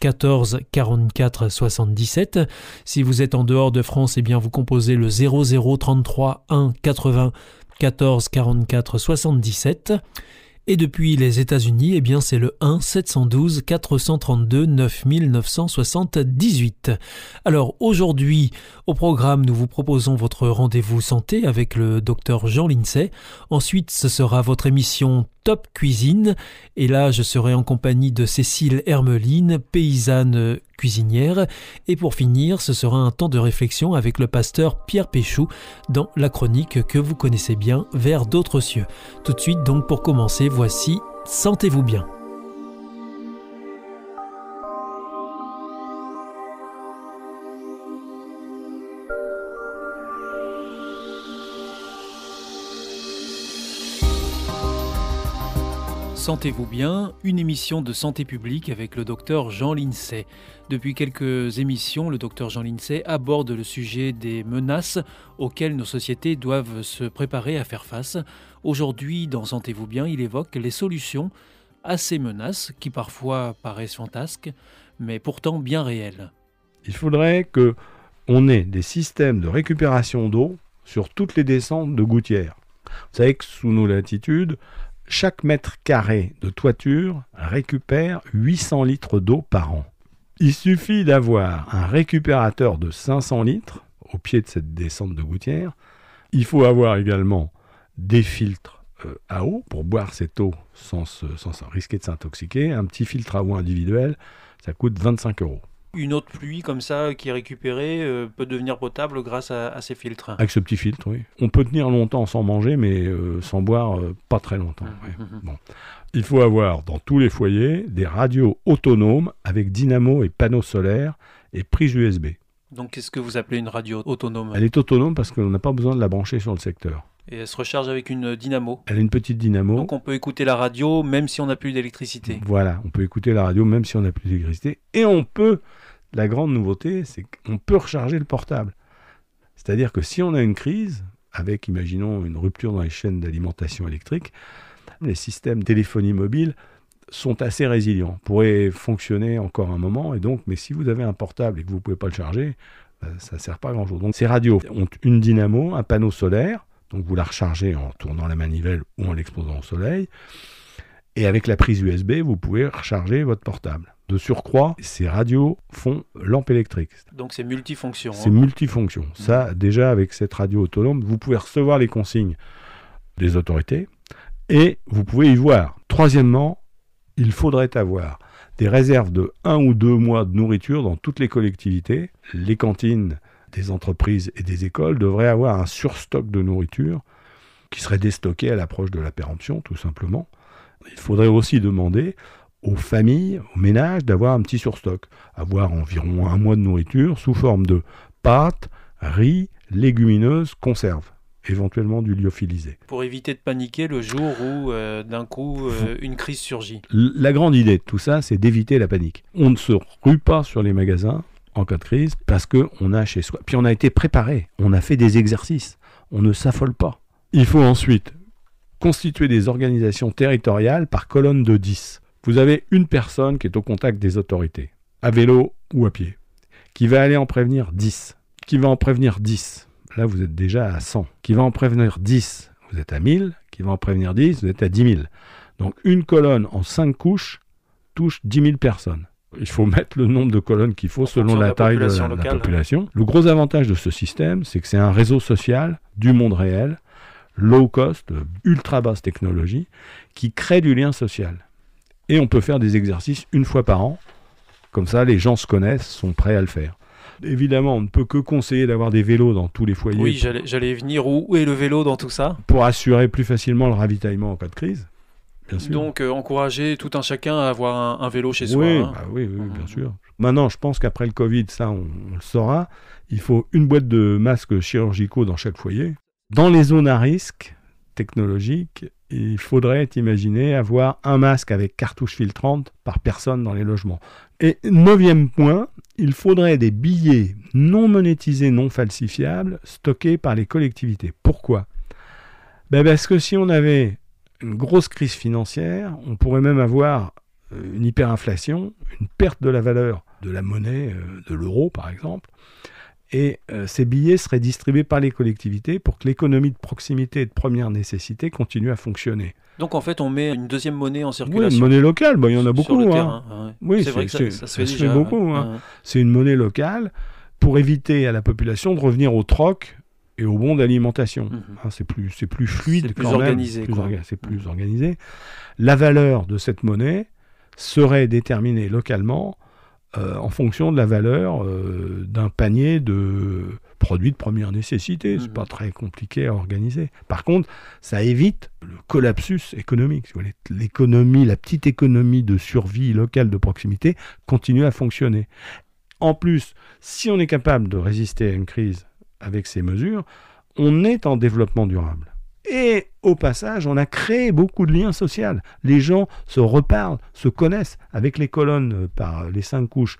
14 44 77. Si vous êtes en dehors de France, eh bien vous composez le 00 33 1 80 14 44 77. Et depuis les États-Unis, eh bien c'est le 1 712 432 9978. Alors aujourd'hui, au programme, nous vous proposons votre rendez-vous santé avec le docteur Jean Lincey. Ensuite, ce sera votre émission Top Cuisine. Et là, je serai en compagnie de Cécile Hermeline, paysanne cuisinière. Et pour finir, ce sera un temps de réflexion avec le pasteur Pierre Péchou dans la chronique que vous connaissez bien, Vers d'autres cieux. Tout de suite, donc pour commencer, voici Sentez-vous bien. Sentez-vous bien, une émission de santé publique avec le docteur Jean Lincey. Depuis quelques émissions, le docteur Jean Lincey aborde le sujet des menaces auxquelles nos sociétés doivent se préparer à faire face. Aujourd'hui, dans Sentez-vous bien, il évoque les solutions à ces menaces qui parfois paraissent fantasques, mais pourtant bien réelles. Il faudrait que on ait des systèmes de récupération d'eau sur toutes les descentes de gouttières. Vous savez que sous nos latitudes, chaque mètre carré de toiture récupère 800 litres d'eau par an. Il suffit d'avoir un récupérateur de 500 litres au pied de cette descente de gouttière. Il faut avoir également des filtres euh, à eau pour boire cette eau sans, sans risquer de s'intoxiquer. Un petit filtre à eau individuel, ça coûte 25 euros une autre pluie comme ça qui est récupérée euh, peut devenir potable grâce à, ces filtres. Avec ce petit filtre, oui. On peut tenir longtemps sans manger, mais euh, sans boire euh, pas très longtemps. Mmh, mmh. Bon. Il faut avoir dans tous les foyers des radios autonomes avec dynamo et panneaux solaires et prise USB. Donc qu'est-ce que vous appelez une radio autonome? Elle est autonome parce qu'on n'a pas besoin de la brancher sur le secteur. Et elle se recharge avec une dynamo. Elle a une petite dynamo. Donc on peut écouter la radio même si on n'a plus d'électricité. Voilà, on peut écouter la radio même si on n'a plus d'électricité. Et on peut la grande nouveauté, c'est qu'on peut recharger le portable. C'est-à-dire que si on a une crise, avec, imaginons, une rupture dans les chaînes d'alimentation électrique, les systèmes téléphonie mobile sont assez résilients, pourraient fonctionner encore un moment, et donc, mais si vous avez un portable et que vous ne pouvez pas le charger, ben, ça ne sert pas à grand-chose. Donc ces radios ont une dynamo, un panneau solaire, donc vous la rechargez en tournant la manivelle ou en l'exposant au soleil, et avec la prise USB, vous pouvez recharger votre portable. De surcroît, ces radios font lampe électrique. Donc c'est multifonction. C'est hein. multifonction. Mmh. Ça, déjà avec cette radio autonome, vous pouvez recevoir les consignes des autorités et vous pouvez y voir. Troisièmement, il faudrait avoir des réserves de un ou deux mois de nourriture dans toutes les collectivités. Les cantines des entreprises et des écoles devraient avoir un surstock de nourriture qui serait déstocké à l'approche de la péremption, tout simplement. Il faudrait aussi demander aux familles, aux ménages, d'avoir un petit surstock, avoir environ un mois de nourriture sous forme de pâtes, riz, légumineuses, conserves éventuellement du lyophilisé. Pour éviter de paniquer le jour où euh, d'un coup euh, une crise surgit. La grande idée de tout ça, c'est d'éviter la panique. On ne se rue pas sur les magasins en cas de crise parce qu'on a chez soi. Puis on a été préparé, on a fait des exercices, on ne s'affole pas. Il faut ensuite constituer des organisations territoriales par colonne de 10 vous avez une personne qui est au contact des autorités, à vélo ou à pied, qui va aller en prévenir 10, qui va en prévenir 10. Là, vous êtes déjà à 100. Qui va en prévenir 10, vous êtes à 1000. Qui va en prévenir 10, vous êtes à 10 000. Donc une colonne en 5 couches touche 10 000 personnes. Il faut mettre le nombre de colonnes qu'il faut selon la, taille de la, population. Le gros avantage de ce système, c'est que c'est un réseau social du monde réel, low cost, ultra basse technologie, qui crée du lien social. Et on peut faire des exercices une fois par an, Comme ça, les gens se connaissent, sont prêts à le faire. Évidemment, on ne peut que conseiller d'avoir des vélos dans tous les foyers. Oui, j'allais venir. Où, est le vélo dans tout ça? Pour assurer plus facilement le ravitaillement en cas de crise. Bien sûr. Donc, euh, encourager tout un chacun à avoir un, vélo chez soi. Hein. Bah oui, oui, bien sûr. Maintenant, je pense qu'après le Covid, ça, on, le saura. Il faut une boîte de masques chirurgicaux dans chaque foyer. Dans les zones à risque technologique, il faudrait imaginer avoir un masque avec cartouche filtrante par personne dans les logements. Et neuvième point, il faudrait des billets non monétisés, non falsifiables, stockés par les collectivités. Pourquoi? Ben Parce que si on avait une grosse crise financière, on pourrait même avoir euh, une hyperinflation, une perte de la valeur de la monnaie, euh, de l'euro par exemple, et euh, ces billets seraient distribués par les collectivités pour que l'économie de proximité et de première nécessité continue à fonctionner. Donc en fait, on met une deuxième monnaie en circulation. Oui, une monnaie locale, bah, il y en a beaucoup. Hein. Oui, c'est vrai que ça, se fait, beaucoup. Hein. C'est une monnaie locale pour éviter à la population de revenir au troc et au bon d'alimentation. Mhm. Hein, c'est plus, c'est plus fluide, c'est plus organisé. c'est plus organisé. La valeur de cette monnaie serait déterminée localement euh, en fonction de la valeur euh, d'un panier de produits de première nécessité. C'est n'est pas mhm. très compliqué à organiser. Par contre, ça évite le collapsus économique. L'économie, la petite économie de survie locale de proximité continue à fonctionner. En plus, si on est capable de résister à une crise avec ces mesures, on est en développement durable. Et au passage, on a créé beaucoup de liens sociaux. Les gens se reparlent, se connaissent avec les colonnes euh, par les cinq couches,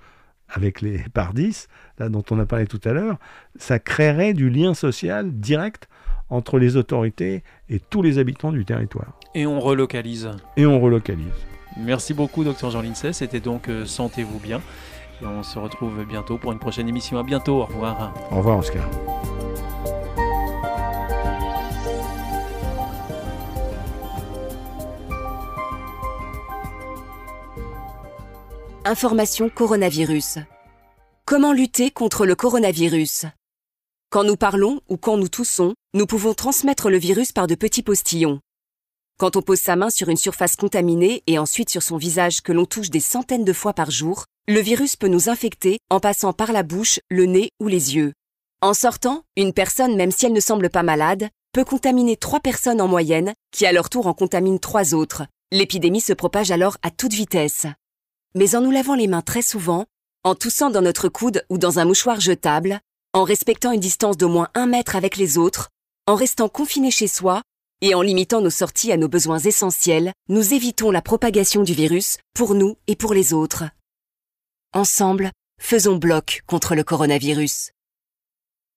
avec les par dix, là dont on a parlé tout à l'heure. Ça créerait du lien social direct entre les autorités et tous les habitants du territoire. Et on relocalise. Et on relocalise. Merci beaucoup, docteur Jean Lincey. C'était donc euh, Sentez-vous bien. Et on se retrouve bientôt pour une prochaine émission. À bientôt. Au revoir. Au revoir, Oscar. Information coronavirus. Comment lutter contre le coronavirus? Quand nous parlons ou quand nous toussons, nous pouvons transmettre le virus par de petits postillons. Quand on pose sa main sur une surface contaminée et ensuite sur son visage que l'on touche des centaines de fois par jour, le virus peut nous infecter en passant par la bouche, le nez ou les yeux. En sortant, une personne, même si elle ne semble pas malade, peut contaminer trois personnes en moyenne, qui à leur tour en contaminent trois autres. L'épidémie se propage alors à toute vitesse mais en nous lavant les mains très souvent, en toussant dans notre coude ou dans un mouchoir jetable, en respectant une distance d'au moins un mètre avec les autres, en restant confiné chez soi et en limitant nos sorties à nos besoins essentiels, nous évitons la propagation du virus pour nous et pour les autres. Ensemble, faisons bloc contre le coronavirus.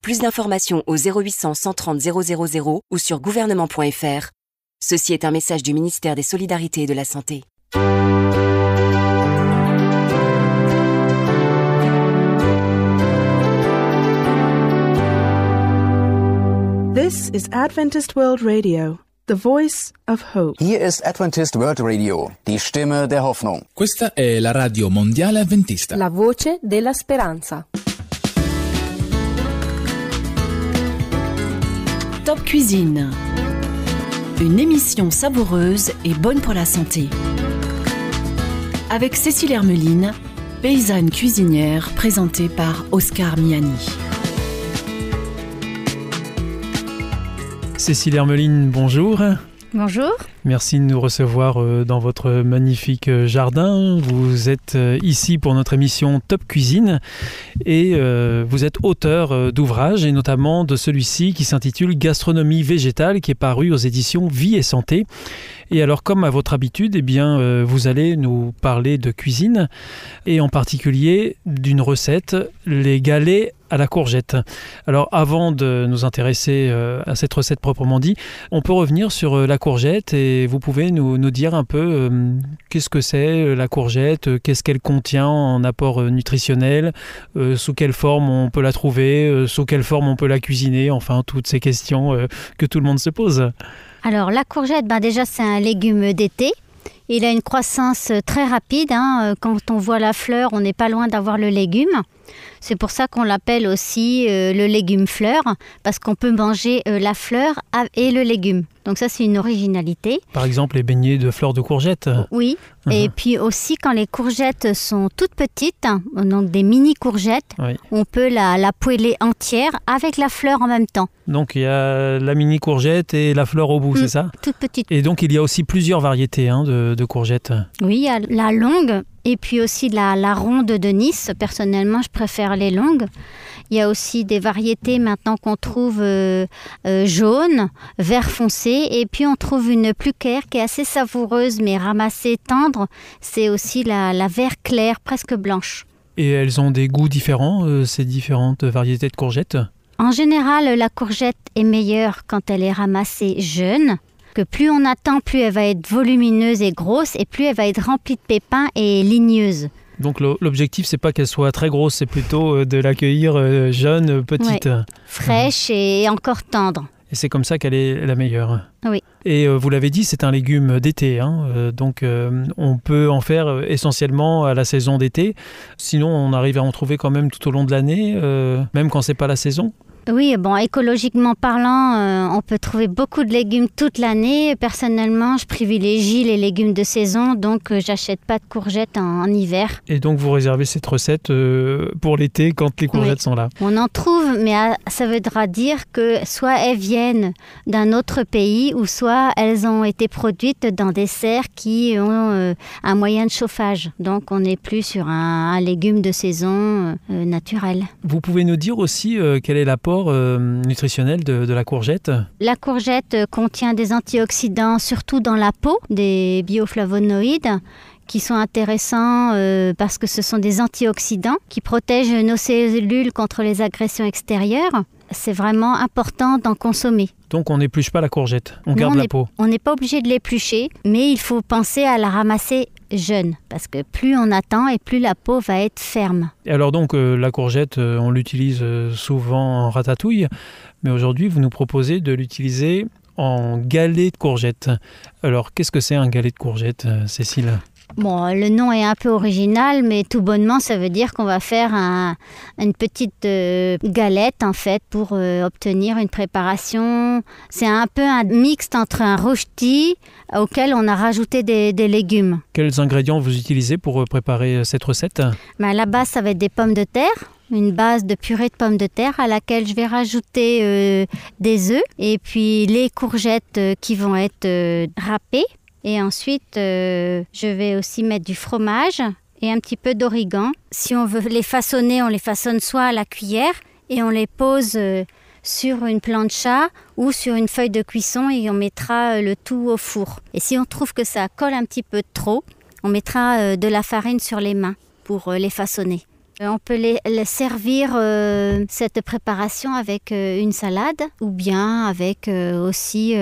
Plus d'informations au 0800 130 000 ou sur gouvernement.fr. Ceci est un message du ministère des Solidarités et de la Santé. This is Adventist World Radio, the voice of hope. Hier ist Adventist World Radio, die Stimme der Hoffnung. Questa è la radio mondiale adventista. La voce della speranza. Top Cuisine. Une émission savoureuse et bonne pour la santé. Avec Cécile Hermeline, paysanne cuisinière présentée par Oscar Miani. Cécile Hermeline, bonjour. Bonjour. Merci de nous recevoir euh, dans votre magnifique euh, jardin. Vous êtes euh, ici pour notre émission Top Cuisine et vous êtes auteur d'ouvrages et notamment de celui-ci qui s'intitule Gastronomie végétale qui est paru aux éditions Vie et Santé. Et alors comme à votre habitude, eh bien vous allez nous parler de cuisine et en particulier d'une recette, les galets à la courgette. Alors avant de nous intéresser à cette recette proprement dit, on peut revenir sur la courgette et vous pouvez nous, dire un peu euh, qu'est-ce que c'est euh, la courgette, euh, qu'est-ce qu'elle contient en apport nutritionnel, sous quelle forme on peut la trouver, sous quelle forme on peut la cuisiner, enfin toutes ces questions que tout le monde se pose. Alors la courgette, ben déjà c'est un légume d'été Il a une croissance très rapide. hein. Euh, Quand on voit la fleur, on n'est pas loin d'avoir le légume. C'est pour ça qu'on l'appelle aussi euh, le légume fleur, parce qu'on peut manger euh, la fleur et le légume. Donc ça, c'est une originalité. Par exemple, les beignets de fleurs de courgettes. Oui. Mhm. Et puis aussi, quand les courgettes sont toutes petites, hein, donc des mini courgettes, Oui. on peut la, la poêler entière avec la fleur en même temps. Donc il y a la mini courgette et la fleur au bout, Mm. c'est ça? Toute petite. Et donc il y a aussi plusieurs variétés hein, de, de courgettes. Oui, il y a la longue et puis aussi la, la ronde de Nice. Personnellement, je préfère les longues. Il y a aussi des variétés maintenant qu'on trouve euh, euh, jaune, vert foncé, et puis on trouve une plus claire qui est assez savoureuse mais ramassée tendre. C'est aussi la, la vert clair, presque blanche. Et elles ont des goûts différents, euh, ces différentes variétés de courgettes? En général, la courgette est meilleure quand elle est ramassée jeune. Que plus on attend, plus elle va être volumineuse et grosse, et plus elle va être remplie de pépins et ligneuse. Donc lo- l'objectif, c'est pas qu'elle soit très grosse, c'est plutôt euh, de l'accueillir euh, jeune, euh, petite. fraîche et encore tendre. Et c'est comme ça qu'elle est la meilleure. Oui. Et vous l'avez dit, c'est un légume d'été. hein, donc euh, on peut en faire essentiellement à la saison d'été. Sinon, on arrive à en trouver quand même tout au long de l'année, euh, même quand c'est pas la saison. Oui, bon, écologiquement parlant, euh, on peut trouver beaucoup de légumes toute l'année. Personnellement, je privilégie les légumes de saison, donc euh, j'achète pas de courgettes en, en hiver. Et donc vous réservez cette recette euh, pour l'été quand les courgettes Oui. sont là? On en trouve, mais ah, ça voudra dire que soit elles viennent d'un autre pays, ou soit elles ont été produites dans des serres qui ont euh, un moyen de chauffage. Donc on n'est plus sur un, un légume de saison naturel. Vous pouvez nous dire aussi quel est l'apport euh, nutritionnel de, de la courgette La courgette euh, contient des antioxydants, surtout dans la peau, des bioflavonoïdes qui sont intéressants euh, parce que ce sont des antioxydants qui protègent nos cellules contre les agressions extérieures. C'est vraiment important d'en consommer. Donc on n'épluche pas la courgette, on Non, garde on la est- peau. On n'est pas obligé de l'éplucher, mais il faut penser à la ramasser jeune parce que plus on attend et plus la peau va être ferme. Et alors donc euh, la courgette, euh, on l'utilise euh, souvent en ratatouille, mais aujourd'hui vous nous proposez de l'utiliser en galet de courgette. Alors qu'est-ce que c'est un galet de courgette, Cécile? Bon, le nom est un peu original, mais tout bonnement, ça veut dire qu'on va faire un- une petite euh, galette, en fait, pour euh, obtenir une préparation. C'est un peu un mixte entre un rôti auquel on a rajouté des, des légumes. Quels ingrédients vous utilisez pour euh, préparer cette recette? Mais à la base, ça va être des pommes de terre, une base de purée de pommes de terre à laquelle je vais rajouter euh, des œufs et puis les courgettes qui vont être râpées. Et ensuite, euh, je vais aussi mettre du fromage et un petit peu d'origan. Si on veut les façonner, on les façonne soit à la cuillère et on les pose euh, sur une plancha ou sur une feuille de cuisson et on mettra euh, le tout au four. Et si on trouve que ça colle un petit peu trop, on mettra de la farine sur les mains pour les façonner. Euh, On peut les, les servir euh, cette préparation avec euh, une salade ou bien avec euh, aussi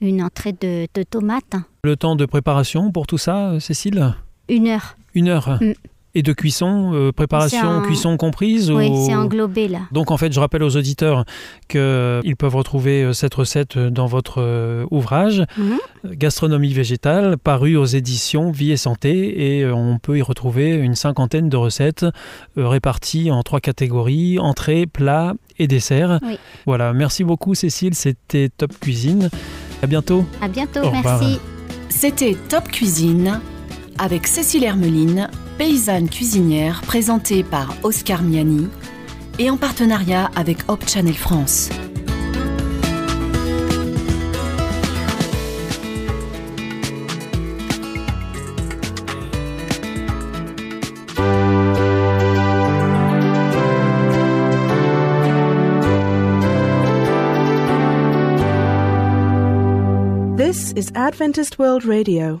une entrée de, de tomates. Le temps de préparation pour tout ça, Cécile? Une heure. Une heure. Mm. Et de cuisson, euh, préparation, cuisson comprise Oui, ou- c'est englobé là. Donc en fait, je rappelle aux auditeurs qu'ils peuvent retrouver euh, cette recette dans votre euh, ouvrage Mhm. Gastronomie végétale, paru aux éditions Vie et Santé, et euh, on peut y retrouver une cinquantaine de recettes euh, réparties en trois catégories entrée, plat et dessert. Oui. Voilà, merci beaucoup Cécile, c'était Top Cuisine. À bientôt. À bientôt, Au merci. C'était Top Cuisine avec Cécile Hermeline, paysanne cuisinière présentée par Oscar Miani et en partenariat avec Hop Channel France. This is Adventist World Radio,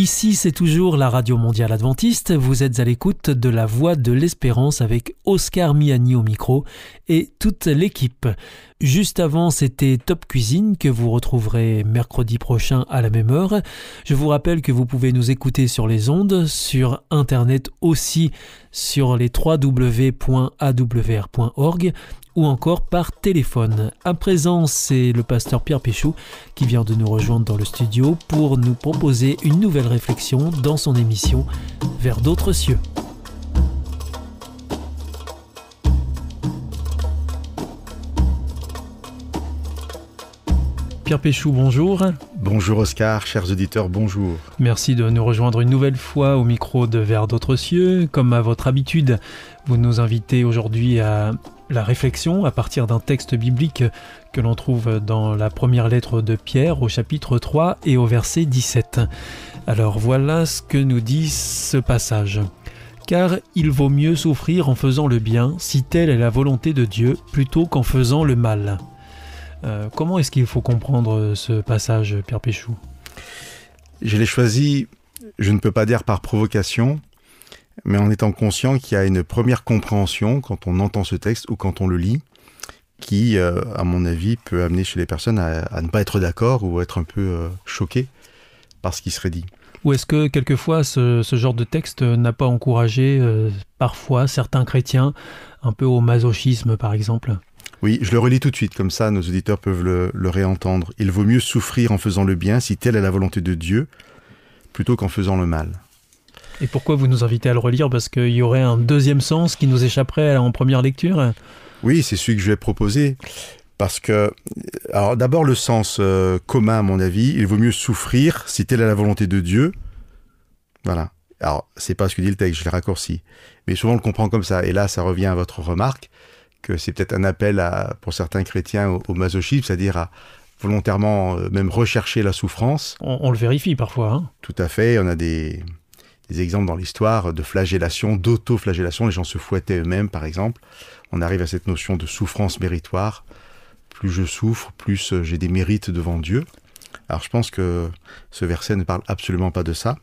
Ici, c'est toujours la Radio Mondiale Adventiste. Vous êtes à l'écoute de la Voix de l'Espérance avec Oscar Miani au micro et toute l'équipe. Juste avant, c'était Top Cuisine que vous retrouverez mercredi prochain à la même heure. Je vous rappelle que vous pouvez nous écouter sur les ondes, sur Internet aussi, sur les www.awr.org ou encore par téléphone. À présent, c'est le pasteur Pierre Péchou qui vient de nous rejoindre dans le studio pour nous proposer une nouvelle réflexion dans son émission Vers d'autres cieux. Pierre Péchou, bonjour. Bonjour Oscar, chers auditeurs, bonjour. Merci de nous rejoindre une nouvelle fois au micro de Vers d'autres cieux. Comme à votre habitude, vous nous invitez aujourd'hui à la réflexion à partir d'un texte biblique que l'on trouve dans la première lettre de Pierre au chapitre 3 et au verset 17. Alors voilà ce que nous dit ce passage. Car il vaut mieux souffrir en faisant le bien, si telle est la volonté de Dieu, plutôt qu'en faisant le mal. Euh, comment est-ce qu'il faut comprendre ce passage, Pierre Péchou? Je l'ai choisi, je ne peux pas dire par provocation, mais en étant conscient qu'il y a une première compréhension quand on entend ce texte ou quand on le lit, qui, euh, à mon avis, peut amener chez les personnes à, à ne pas être d'accord ou être un peu euh, choqué par ce qui serait dit. Ou est-ce que quelquefois ce, ce, genre de texte n'a pas encouragé euh, parfois certains chrétiens un peu au masochisme par exemple? Oui, je le relis tout de suite, comme ça nos auditeurs peuvent le, le réentendre. Il vaut mieux souffrir en faisant le bien si telle est la volonté de Dieu, plutôt qu'en faisant le mal. Et pourquoi vous nous invitez à le relire? Parce qu'il y aurait un deuxième sens qui nous échapperait en première lecture Oui, c'est celui que je vais proposer. Parce que, alors d'abord le sens euh, commun à mon avis, il vaut mieux souffrir si telle est la volonté de Dieu. Voilà. Alors, c'est pas ce que dit le texte, je l'ai raccourci. Mais souvent, on le comprend comme ça. Et là, ça revient à votre remarque que c'est peut-être un appel à, pour certains chrétiens au, au masochisme, c'est-à-dire à volontairement euh, même rechercher la souffrance. On, on le vérifie parfois. Hein. Tout à fait. On a des, des exemples dans l'histoire de flagellation, d'auto-flagellation. Les gens se fouettaient eux-mêmes, par exemple. On arrive à cette notion de souffrance méritoire. Plus je souffre, plus euh, j'ai des mérites devant Dieu. Alors je pense que ce verset ne parle absolument pas de ça.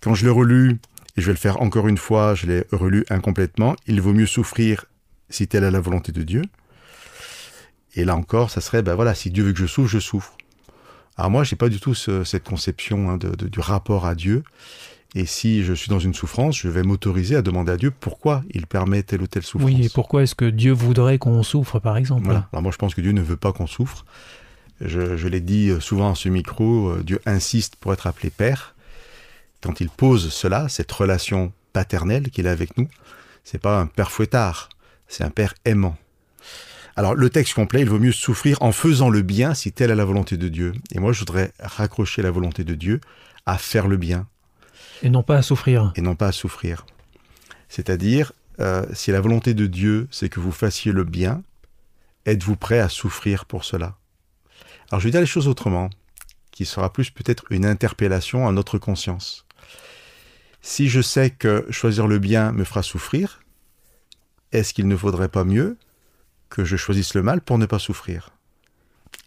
Quand je l'ai relu, et je vais le faire encore une fois, je l'ai relu incomplètement, il vaut mieux souffrir si telle est la volonté de Dieu. Et là encore, ça serait, ben voilà, si Dieu veut que je souffre, je souffre. Alors moi, j'ai pas du tout ce- cette conception hein, de- de- du rapport à Dieu. Et si je suis dans une souffrance, je vais m'autoriser à demander à Dieu pourquoi il permet telle ou telle souffrance. Oui, et pourquoi est-ce que Dieu voudrait qu'on souffre, par exemple Voilà. Alors moi, je pense que Dieu ne veut pas qu'on souffre. Je, je l'ai dit euh, souvent à ce micro, euh, Dieu insiste pour être appelé Père. Quand il pose cela, cette relation paternelle qu'il a avec nous, c'est pas un père fouettard, c'est un père aimant. Alors le texte complet, il vaut mieux souffrir en faisant le bien si telle est la volonté de Dieu. Et moi, je voudrais raccrocher la volonté de Dieu à faire le bien Et non pas à souffrir. et non pas à souffrir. C'est-à-dire, euh, si la volonté de Dieu, c'est que vous fassiez le bien, êtes-vous prêt à souffrir pour cela? Alors je vais dire les choses autrement, qui sera plus peut-être une interpellation à notre conscience. Si je sais que choisir le bien me fera souffrir, est-ce qu'il ne faudrait pas mieux que je choisisse le mal pour ne pas souffrir?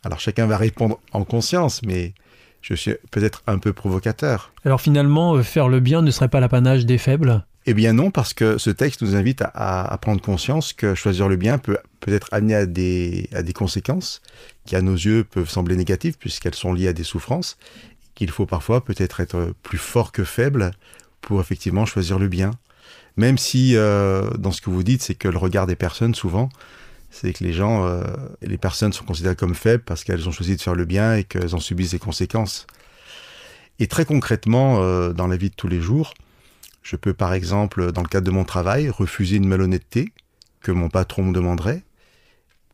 Alors chacun va répondre en conscience, mais je suis peut-être un peu provocateur. Alors finalement, euh, faire le bien ne serait pas l'apanage des faibles? Eh bien non, parce que ce texte nous invite à, à- à prendre conscience que choisir le bien peut peut-être amener à des, à des conséquences qui à nos yeux peuvent sembler négatives puisqu'elles sont liées à des souffrances, qu'il faut parfois peut-être être plus fort que faible pour effectivement choisir le bien. Même si euh, dans ce que vous dites, c'est que le regard des personnes souvent, c'est que les gens, euh, les personnes sont considérées comme faibles parce qu'elles ont choisi de faire le bien et qu'elles en subissent des conséquences. Et très concrètement, euh, dans la vie de tous les jours, je peux par exemple, dans le cadre de mon travail, refuser une malhonnêteté que mon patron me demanderait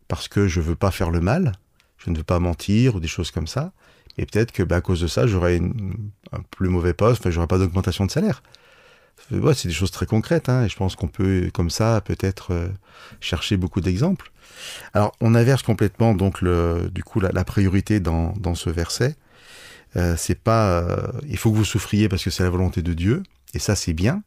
parce que je veux pas faire le mal, je ne veux pas mentir ou des choses comme ça. Et peut-être que bah, à cause de ça, j'aurais un plus mauvais poste, enfin, j'aurais pas d'augmentation de salaire. Ouais, c'est des choses très concrètes, hein, et je pense qu'on peut, comme ça, peut-être euh, chercher beaucoup d'exemples. Alors, on inverse complètement donc le, du coup la, la priorité dans, dans ce verset. Euh, c'est pas, euh, il faut que vous souffriez parce que c'est la volonté de Dieu, et ça c'est bien.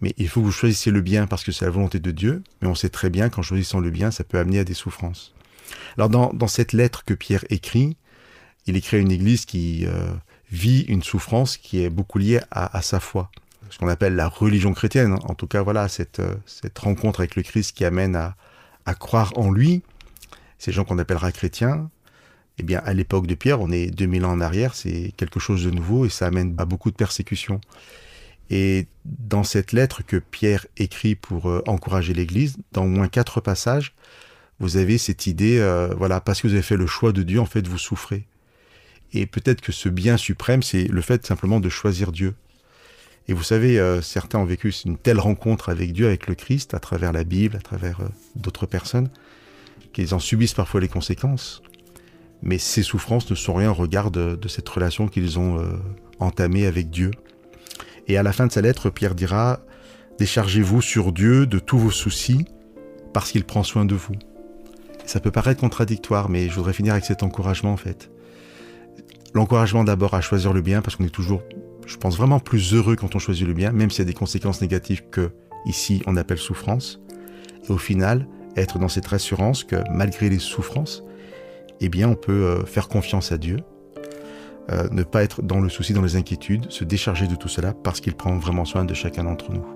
Mais il faut que vous choisissiez le bien parce que c'est la volonté de Dieu. Mais on sait très bien qu'en choisissant le bien, ça peut amener à des souffrances. Alors dans, dans cette lettre que Pierre écrit, il écrit à une église qui euh, vit une souffrance qui est beaucoup liée à, à sa foi. Ce qu'on appelle la religion chrétienne. En tout cas, voilà, cette, euh, rencontre avec le Christ qui amène à, à croire en lui. Ces gens qu'on appellera chrétiens, eh bien, à l'époque de Pierre, on est 2000 ans en arrière, c'est quelque chose de nouveau et ça amène à beaucoup de persécutions. Et dans cette lettre que Pierre écrit pour euh, encourager l'Église, dans au moins quatre passages, vous avez cette idée, euh, voilà, parce que vous avez fait le choix de Dieu, en fait, vous souffrez. Et peut-être que ce bien suprême, c'est le fait simplement de choisir Dieu. Et vous savez, euh, certains ont vécu une telle rencontre avec Dieu, avec le Christ, à travers la Bible, à travers euh, d'autres personnes, qu'ils en subissent parfois les conséquences. Mais ces souffrances ne sont rien au regard de, cette relation qu'ils ont euh, entamée avec Dieu. Et à la fin de sa lettre, Pierre dira Déchargez-vous sur Dieu de tous vos soucis, parce qu'il prend soin de vous. Ça peut paraître contradictoire, mais je voudrais finir avec cet encouragement en fait. L'encouragement d'abord à choisir le bien, parce qu'on est toujours, je pense, vraiment plus heureux quand on choisit le bien, même s'il y a des conséquences négatives que ici on appelle souffrance. Et au final, être dans cette rassurance que malgré les souffrances, eh bien on peut euh, faire confiance à Dieu, euh, ne pas être dans le souci, dans les inquiétudes, se décharger de tout cela parce qu'il prend vraiment soin de chacun d'entre nous.